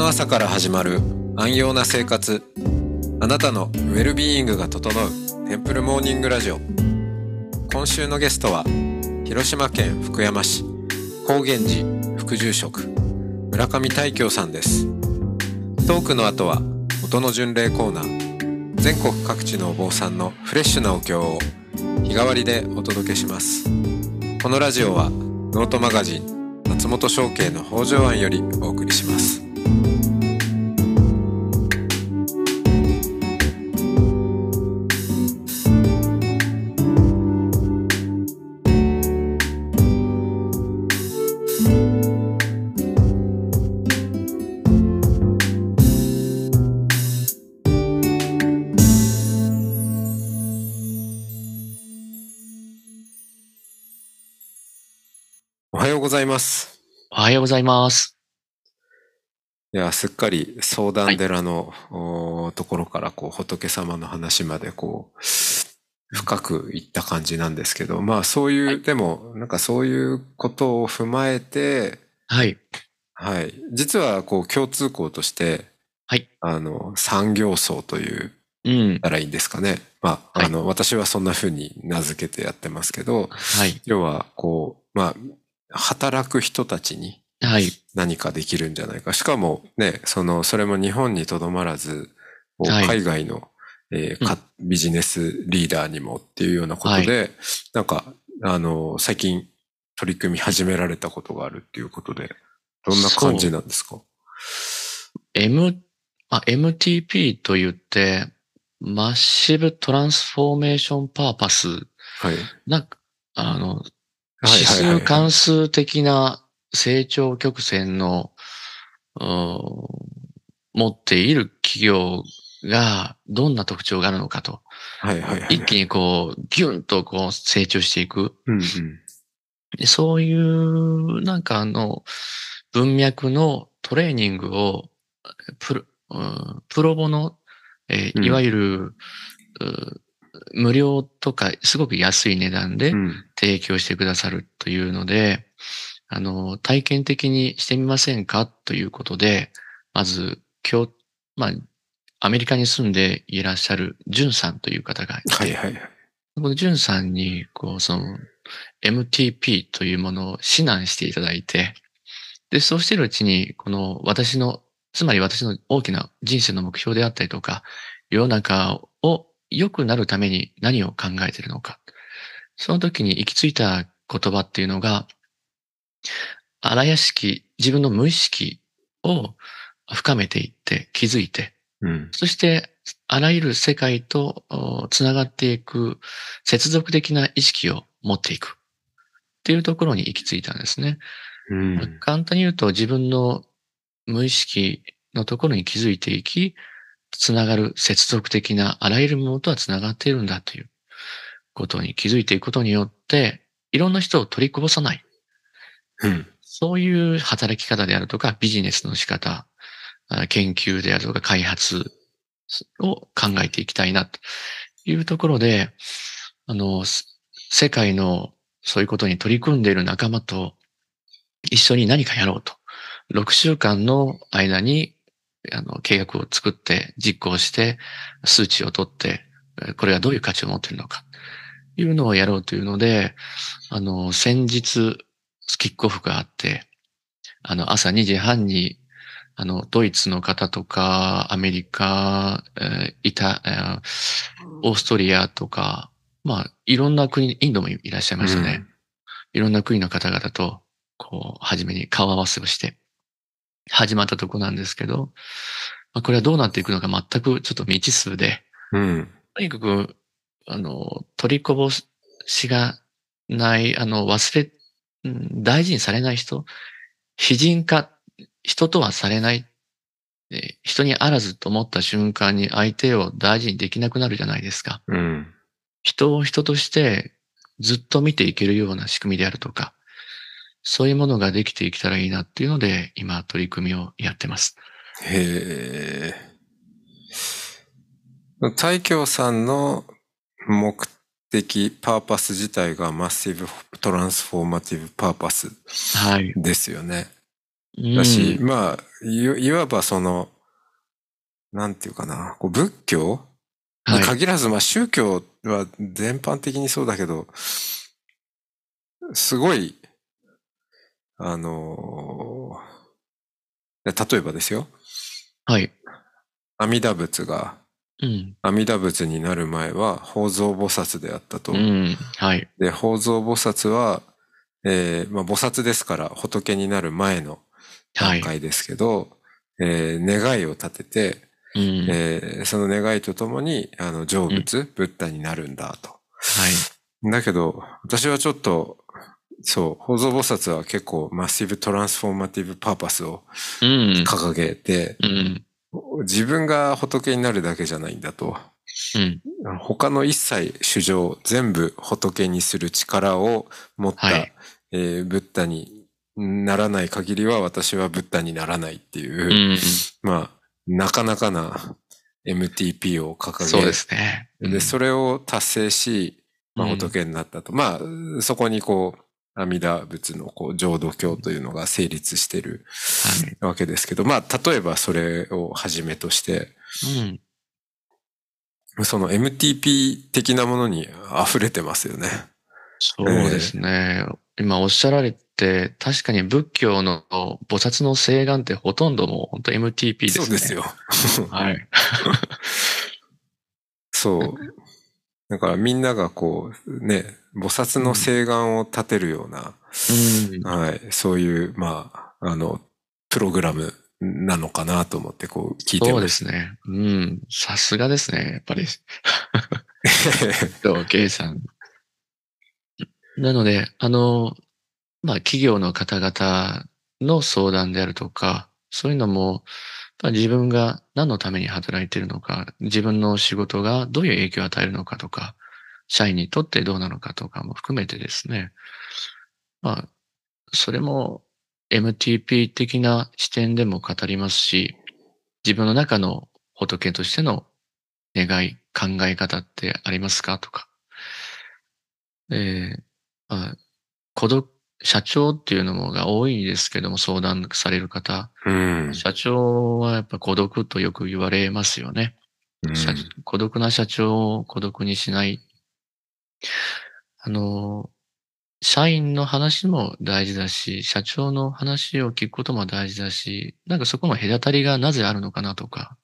の朝から始まる安養な生活。あなたのウェルビーイングが整うテンプルモーニングラジオ。今週のゲストは広島県福山市高原寺副住職村上大京さんです。トークの後は音の巡礼コーナー。全国各地のお坊さんのフレッシュなお経を日替わりでお届けします。このラジオはノートマガジン松本商家の北条庵よりお送りします。おはようございます。いやすっかり相談寺の、おところからこう仏様の話までこう深くいった感じなんですけどまあそういう、はいでもなんかそういうことを踏まえてはい。はい実はこう共通項としてはい。あの産業層といううん。たらいいんですかねまあ、はいあの私はそんな風に名付けてやってますけどはい。要はこうまあ働く人たちにはい。何かできるんじゃないか。しかもね、その、それも日本にとどまらず、海外の、えーかビジネスリーダーにもっていうようなことで、なんか、あの、最近取り組み始められたことがあるっていうことで、どんな感じなんですか？M、あ、MTP と言って、マッシブトランスフォーメーションパーパス。はい。なんか、あの、はい指数関数的な成長曲線の、持っている企業がどんな特徴があるのかと。はいはいはい。一気にこう、ギュンとこう成長していく。うんうん。でそういう、なんかあの、文脈のトレーニングを、プロ、うんプロボの、えーうんいわゆる、う無料とか、すごく安い値段でうん。提供してくださるというので、あの、体験的にしてみませんかということで、まず、今日、まあ、アメリカに住んでいらっしゃるジュンさんという方がいて、はいはいはい。このジュンさんに、こう、その、MTP というものを指南していただいて、で、そうしているうちに、この私の、つまり私の大きな人生の目標であったりとか、世の中を良くなるために何を考えているのか。その時に行き着いた言葉っていうのが、荒屋敷、自分の無意識を深めていって、気づいて、うん。そして、あらゆる世界とおつながっていく接続的な意識を持っていくっていうところに行き着いたんですね。うん。簡単に言うと自分の無意識のところに気づいていき、つながる接続的なあらゆるものとはつながっているんだということに気づいていくことによって、いろんな人を取りこぼさない。うん。そういう働き方であるとか、ビジネスの仕方、あ研究であるとか、開発を考えていきたいなというところで、あの、す世界のそういうことに取り組んでいる仲間と一緒に何かやろうと。6週間の間に、あの、計画を作って、実行して、数値を取って、えこれがどういう価値を持っているのか、いうのをやろうというので、あの、先日、キックオフがあって、あの、朝2時半に、あの、ドイツの方とか、アメリカ、えーイタ、えーオーストリアとか、まあ、いろんな国、インドもいらっしゃいましたね。いろんな国の方々と、こう、初めに顔合わせをして、始まったとこなんですけど、まあ、これはどうなっていくのか全くちょっと未知数で、うん。とにかく、あの、取りこぼしがない、あの、忘れ、うん大事にされない人、非人化、人とはされない、えー人にあらずと思った瞬間に相手を大事にできなくなるじゃないですか。うん。人を人としてずっと見ていけるような仕組みであるとか、そういうものができていけたらいいなっていうので、今取り組みをやってます。へえ。大京さんの目的、パーパス自体がマッシブトランスフォーマティブパーパスはい。ですよね。だし、うんまあ、いいわばその、なんていうかな、こう仏教にはい。限らず、まあ宗教は全般的にそうだけど、すごい、あのー例えばですよ、はい。阿弥陀仏が、うん。阿弥陀仏になる前は、宝蔵菩薩であったと。うん。はい。で、宝蔵菩薩は、えーまあ、菩薩ですから仏になる前のはい。段階ですけど、えー願いを立てて、うん。えーその願いとともに、あの、成仏、ブッダになるんだと。はい。だけど、私はちょっと、そう、宝蔵菩薩は結構マッシブトランスフォーマティブパーパスをうん。掲げて、うん。自分が仏になるだけじゃないんだと。うん。他の一切主情全部仏にする力を持った、はいえーブッダにならない限りは私はブッダにならないっていうう、ん。まあ、なかなかな MTP を掲げそうですね。で、それを達成し、まあ、うん仏になったと。まあ、そこにこう、阿弥陀仏のこう浄土教というのが成立してるはい。わけですけど、まあ、例えばそれをはじめとして、うん。その MTP 的なものに溢れてますよね。そうですね。今おっしゃられて、確かに仏教の菩薩の誓願ってほとんどもう本当 MTP ですね。そうですよ。はい。そう。だからみんながこう、ね、菩薩の誓願を立てるような、うん。はい、そういう、まあ、あの、プログラムなのかなと思ってこう聞いてそうま。ですすね。うん。さすがですね。やっぱり。と、ケイさん。なので、あの、まあ、企業の方々の相談であるとか、そういうのも、まあ自分が何のために働いているのか、自分の仕事がどういう影響を与えるのかとか、社員にとってどうなのかとかも含めてですね。まあ、それも MTP 的な視点でも語りますし、自分の中の仏としての願い、考え方ってありますかとか。えーまあ、孤独、社長っていうのもが多いですけども、相談される方。うん。社長はやっぱ孤独とよく言われますよね。うん社孤独な社長を孤独にしない。あの、社員の話も大事だし、社長の話を聞くことも大事だし、なんかそこの隔たりがなぜあるのかなとか、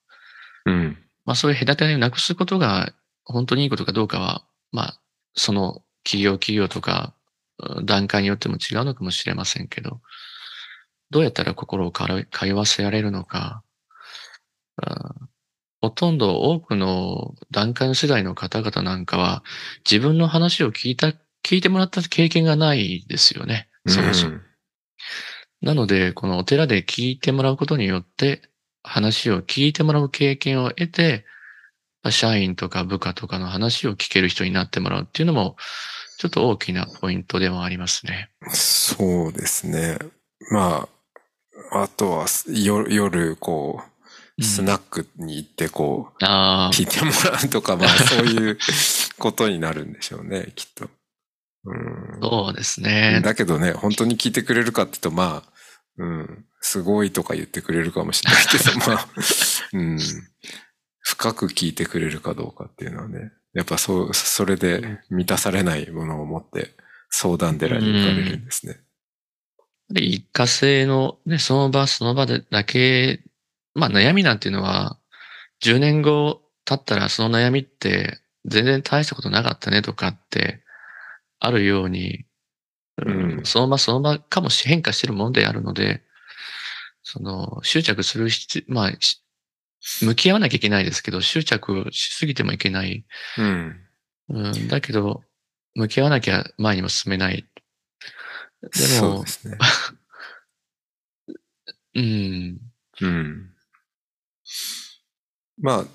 うん。まあそういう隔たりをなくすことが本当にいいことかどうかは、まあその企業企業とかうん段階によっても違うのかもしれませんけど、どうやったら心を通わせられるのか、あほとんど多くの段階の世代の方々なんかは自分の話を聞いた、聞いてもらった経験がないですよね。そもそも。なので、このお寺で聞いてもらうことによって、話を聞いてもらう経験を得て、まあ社員とか部下とかの話を聞ける人になってもらうっていうのも、ちょっと大きなポイントでもありますね。そうですね。まあ、あとは夜、夜こう、スナックに行ってこう、ああ、聞いてもらうとか、まあ そういうことになるんでしょうね、きっと。うんそうですね。だけどね、本当に聞いてくれるかって言うと、まあ、うん、すごいとか言ってくれるかもしれないけど、まあ、うん、深く聞いてくれるかどうかっていうのはね、やっぱそう、それで満たされないものを持って相談寺に行かれるんですね。で一過性の、ね、その場その場でだけ、まあ悩みなんていうのは、10年後経ったらその悩みって全然大したことなかったねとかってあるように、うんその場その場かもし変化してるものであるので、その執着する必要、まあ、し向き合わなきゃいけないですけど、執着しすぎてもいけない。うん。うん、だけど、向き合わなきゃ前にも進めない。でもそうで、すね。うん、うん。ま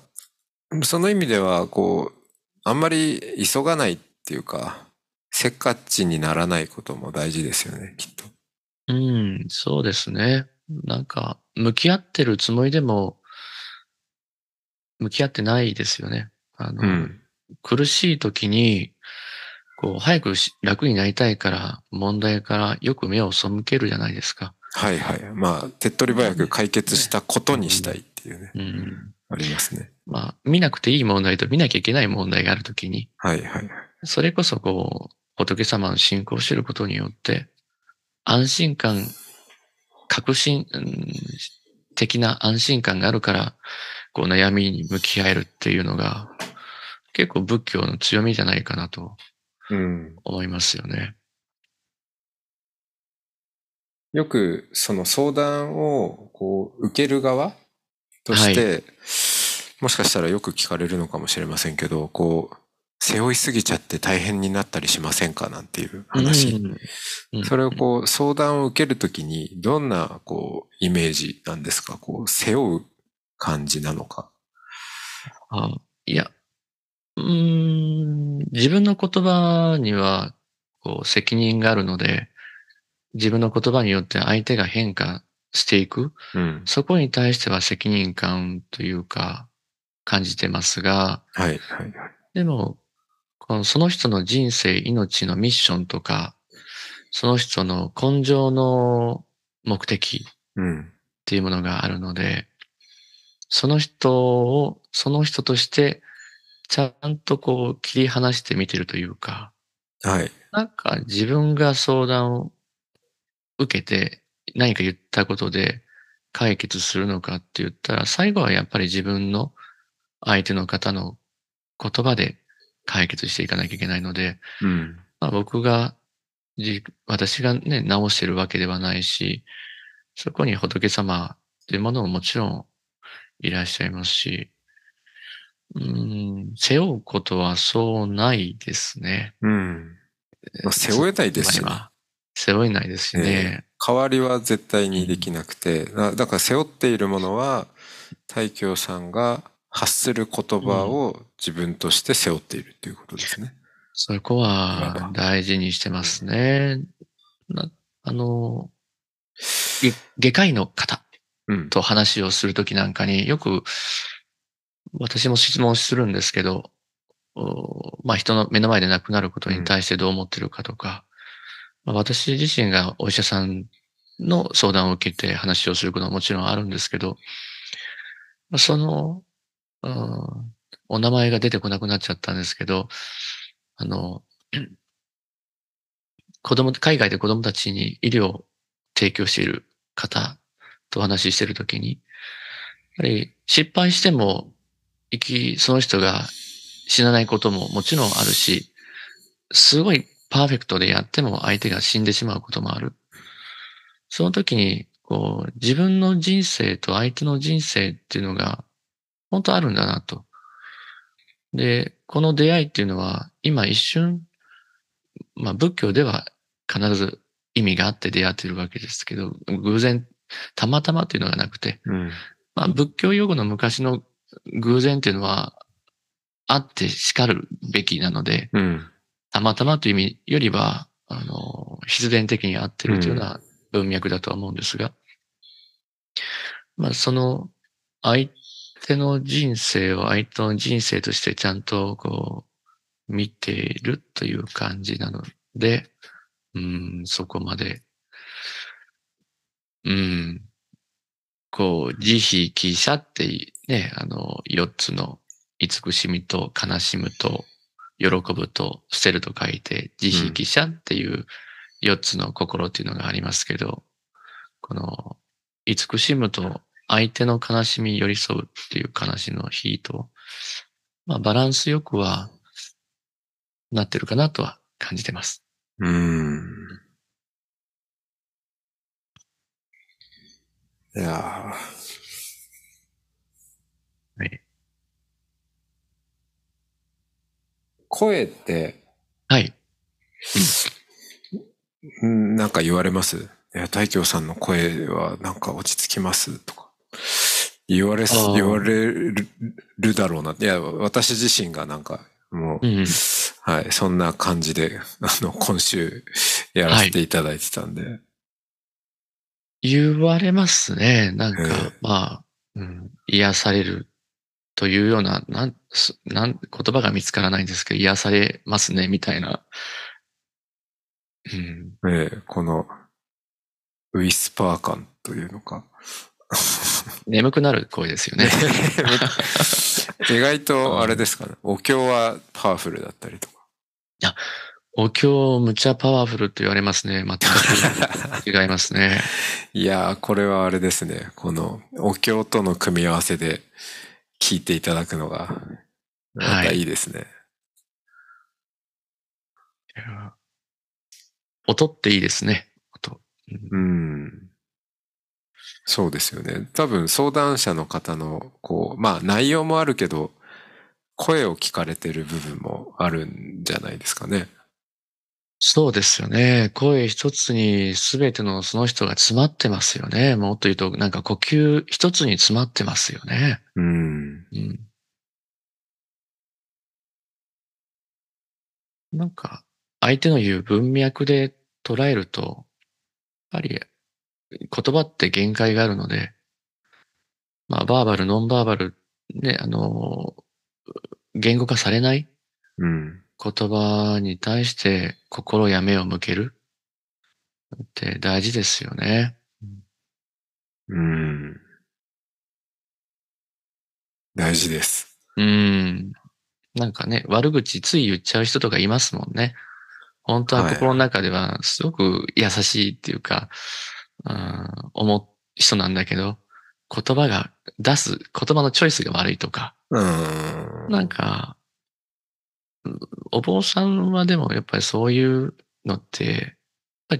あ、その意味では、こう、あんまり急がないっていうか、せっかちにならないことも大事ですよね、きっと。うん、そうですね。なんか、向き合ってるつもりでも、向き合ってないですよね。あの、うん。苦しい時に、こう、早くし楽になりたいから、問題からよく目を背けるじゃないですか。はいはい。まあ、手っ取り早く解決したことにしたいっていうね、うん。ありますね。まあ、見なくていい問題と見なきゃいけない問題があるときに、はいはいはい。それこそこう、仏様の信仰を知ることによって、安心感、確信、うん的な安心感があるから、こう悩みに向き合えるっていうのが、結構仏教の強みじゃないかなとうん。思いますよね。よく、その相談を、こう、受ける側として、もしかしたらよく聞かれるのかもしれませんけど、こう、背負いすぎちゃって大変になったりしませんかなんていう話。うんうんそれをこう、相談を受けるときに、どんな、こう、イメージなんですか？こう、背負う感じなのか。あいや、うーん、自分の言葉には、こう、責任があるので、自分の言葉によって相手が変化していく。うん。そこに対しては責任感というか、感じてますが、はい、はい、はい。でも、このその人の人生、命のミッションとか、その人の根性の目的うん。っていうものがあるので、その人を、その人として、ちゃんとこう切り離して見てるというか、はい。なんか自分が相談を受けて何か言ったことで解決するのかって言ったら、最後はやっぱり自分の相手の方の言葉で解決していかなきゃいけないので、うん。まあ、僕がじ、私がね、直してるわけではないし、そこに仏様っていうものももちろんいらっしゃいますし、うーん、背負うことはそうないですね。うん。まあ、背負えないですし背負えないですしね。代わりは絶対にできなくて、だだから背負っているものは、大京さんが発する言葉を自分として背負っているっていうことですね。そこは大事にしてますね。なあの、げ外科医の方うん。と話をするときなんかによく私も質問するんですけど、おまあ人の目の前で亡くなることに対してどう思ってるかとか、まあ、私自身がお医者さんの相談を受けて話をすることはもちろんあるんですけど、まあその、うんお名前が出てこなくなっちゃったんですけど、あの、子供、海外で子供たちに医療を提供している方と話ししてるときに、やっぱり失敗しても、生き、その人が死なないことももちろんあるし、すごいパーフェクトでやっても相手が死んでしまうこともある。その時に、こう、自分の人生と相手の人生っていうのが、本当あるんだなと。で、この出会いっていうのは、今一瞬、まあ仏教では必ず意味があって出会ってるわけですけど、偶然、たまたまっていうのがなくて、うん。まあ仏教用語の昔の偶然っていうのは、あって叱るべきなので、うん。たまたまという意味よりは、あの、必然的に合ってるというような文脈だとは思うんですが、まあその相手の人生を相手の人生としてちゃんとこう見ているという感じなので、うん、そこまで、うん、こう、慈悲、喜捨ってね、あの、四つの慈しみと悲しむと喜ぶと捨てると書いて、慈悲、喜捨っていう四つの心っていうのがありますけど、この、慈しむと相手の悲しみ寄り添うっていう悲しみの日と、まあバランスよくはなってるかなとは感じてます。うん。いやーはい。声って、はい。んなんか言われます？いや、大京さんの声はなんか落ち着きます？とか。言われ言われるるだろうな。いや、私自身がなんか、もう、うん。はい、そんな感じで、あの、今週やらせていただいてたんで。言われますね。なんか、ええまあ、うん、癒されるというような、なん、すなん、言葉が見つからないんですけど、癒されますね、みたいな。うん。ええこの、ウィスパー感というのか。眠くなる声ですよね。意外とあれですかね。お経はパワフルだったりとか。お経むちゃパワフルと言われますね。全く違いますね。いやー、これはあれですね。このお経との組み合わせで聞いていただくのが、またいいですね。いや音っていいですね。音。うんうん。そうですよね。多分相談者の方の、こう、まあ内容もあるけど、声を聞かれてる部分もあるんじゃないですかね。そうですよね。声一つに全てのその人が詰まってますよね。もっと言うと、なんか呼吸一つに詰まってますよね。うん。うん。なんか、相手の言う文脈で捉えると、やっぱり言葉って限界があるので、まあ、バーバル、ノンバーバル、ね、あの、言語化されないうん。言葉に対して心や目を向けるって大事ですよね。うん。大事です。うん。なんかね、悪口つい言っちゃう人とかいますもんね。本当ははい心の中ではすごく優しいっていうか、うん、思う人なんだけど、言葉が出す、言葉のチョイスが悪いとか、うん。なんか、うんお坊さんはでもやっぱりそういうのって、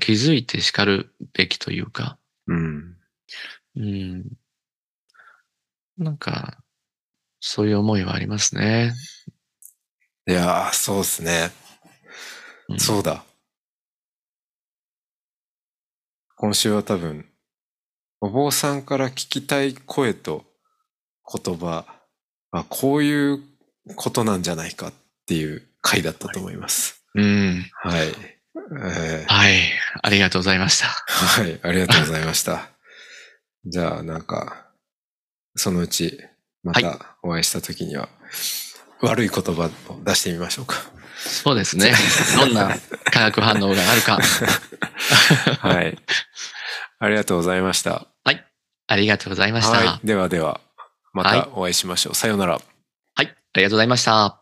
気づいて叱るべきというか、うん。うん。なんか、そういう思いはありますね。いやー、そうですね。うんそうだ。今週は多分、お坊さんから聞きたい声と言葉、あ、こういうことなんじゃないかっていう回だったと思います。うん。はい。えーはい。ありがとうございました。はい、ありがとうございました。じゃあ、なんか、そのうち、まはいたお会いした時には、悪い言葉を出してみましょうか。そうですね。どんな化学反応があるか。はい。ありがとうございました。ありがとうございました。は。はいではでは、まはいたお会いしましょう。さようなら。い。ありがとうございました。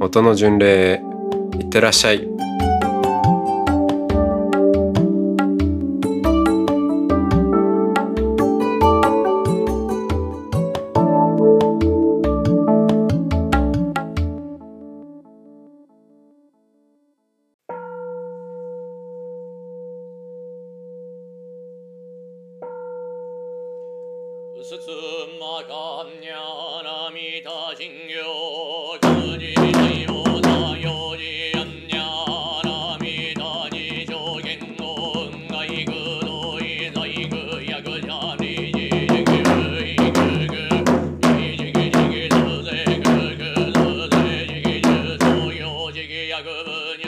音の巡礼いってらっしゃい。ずぜぐ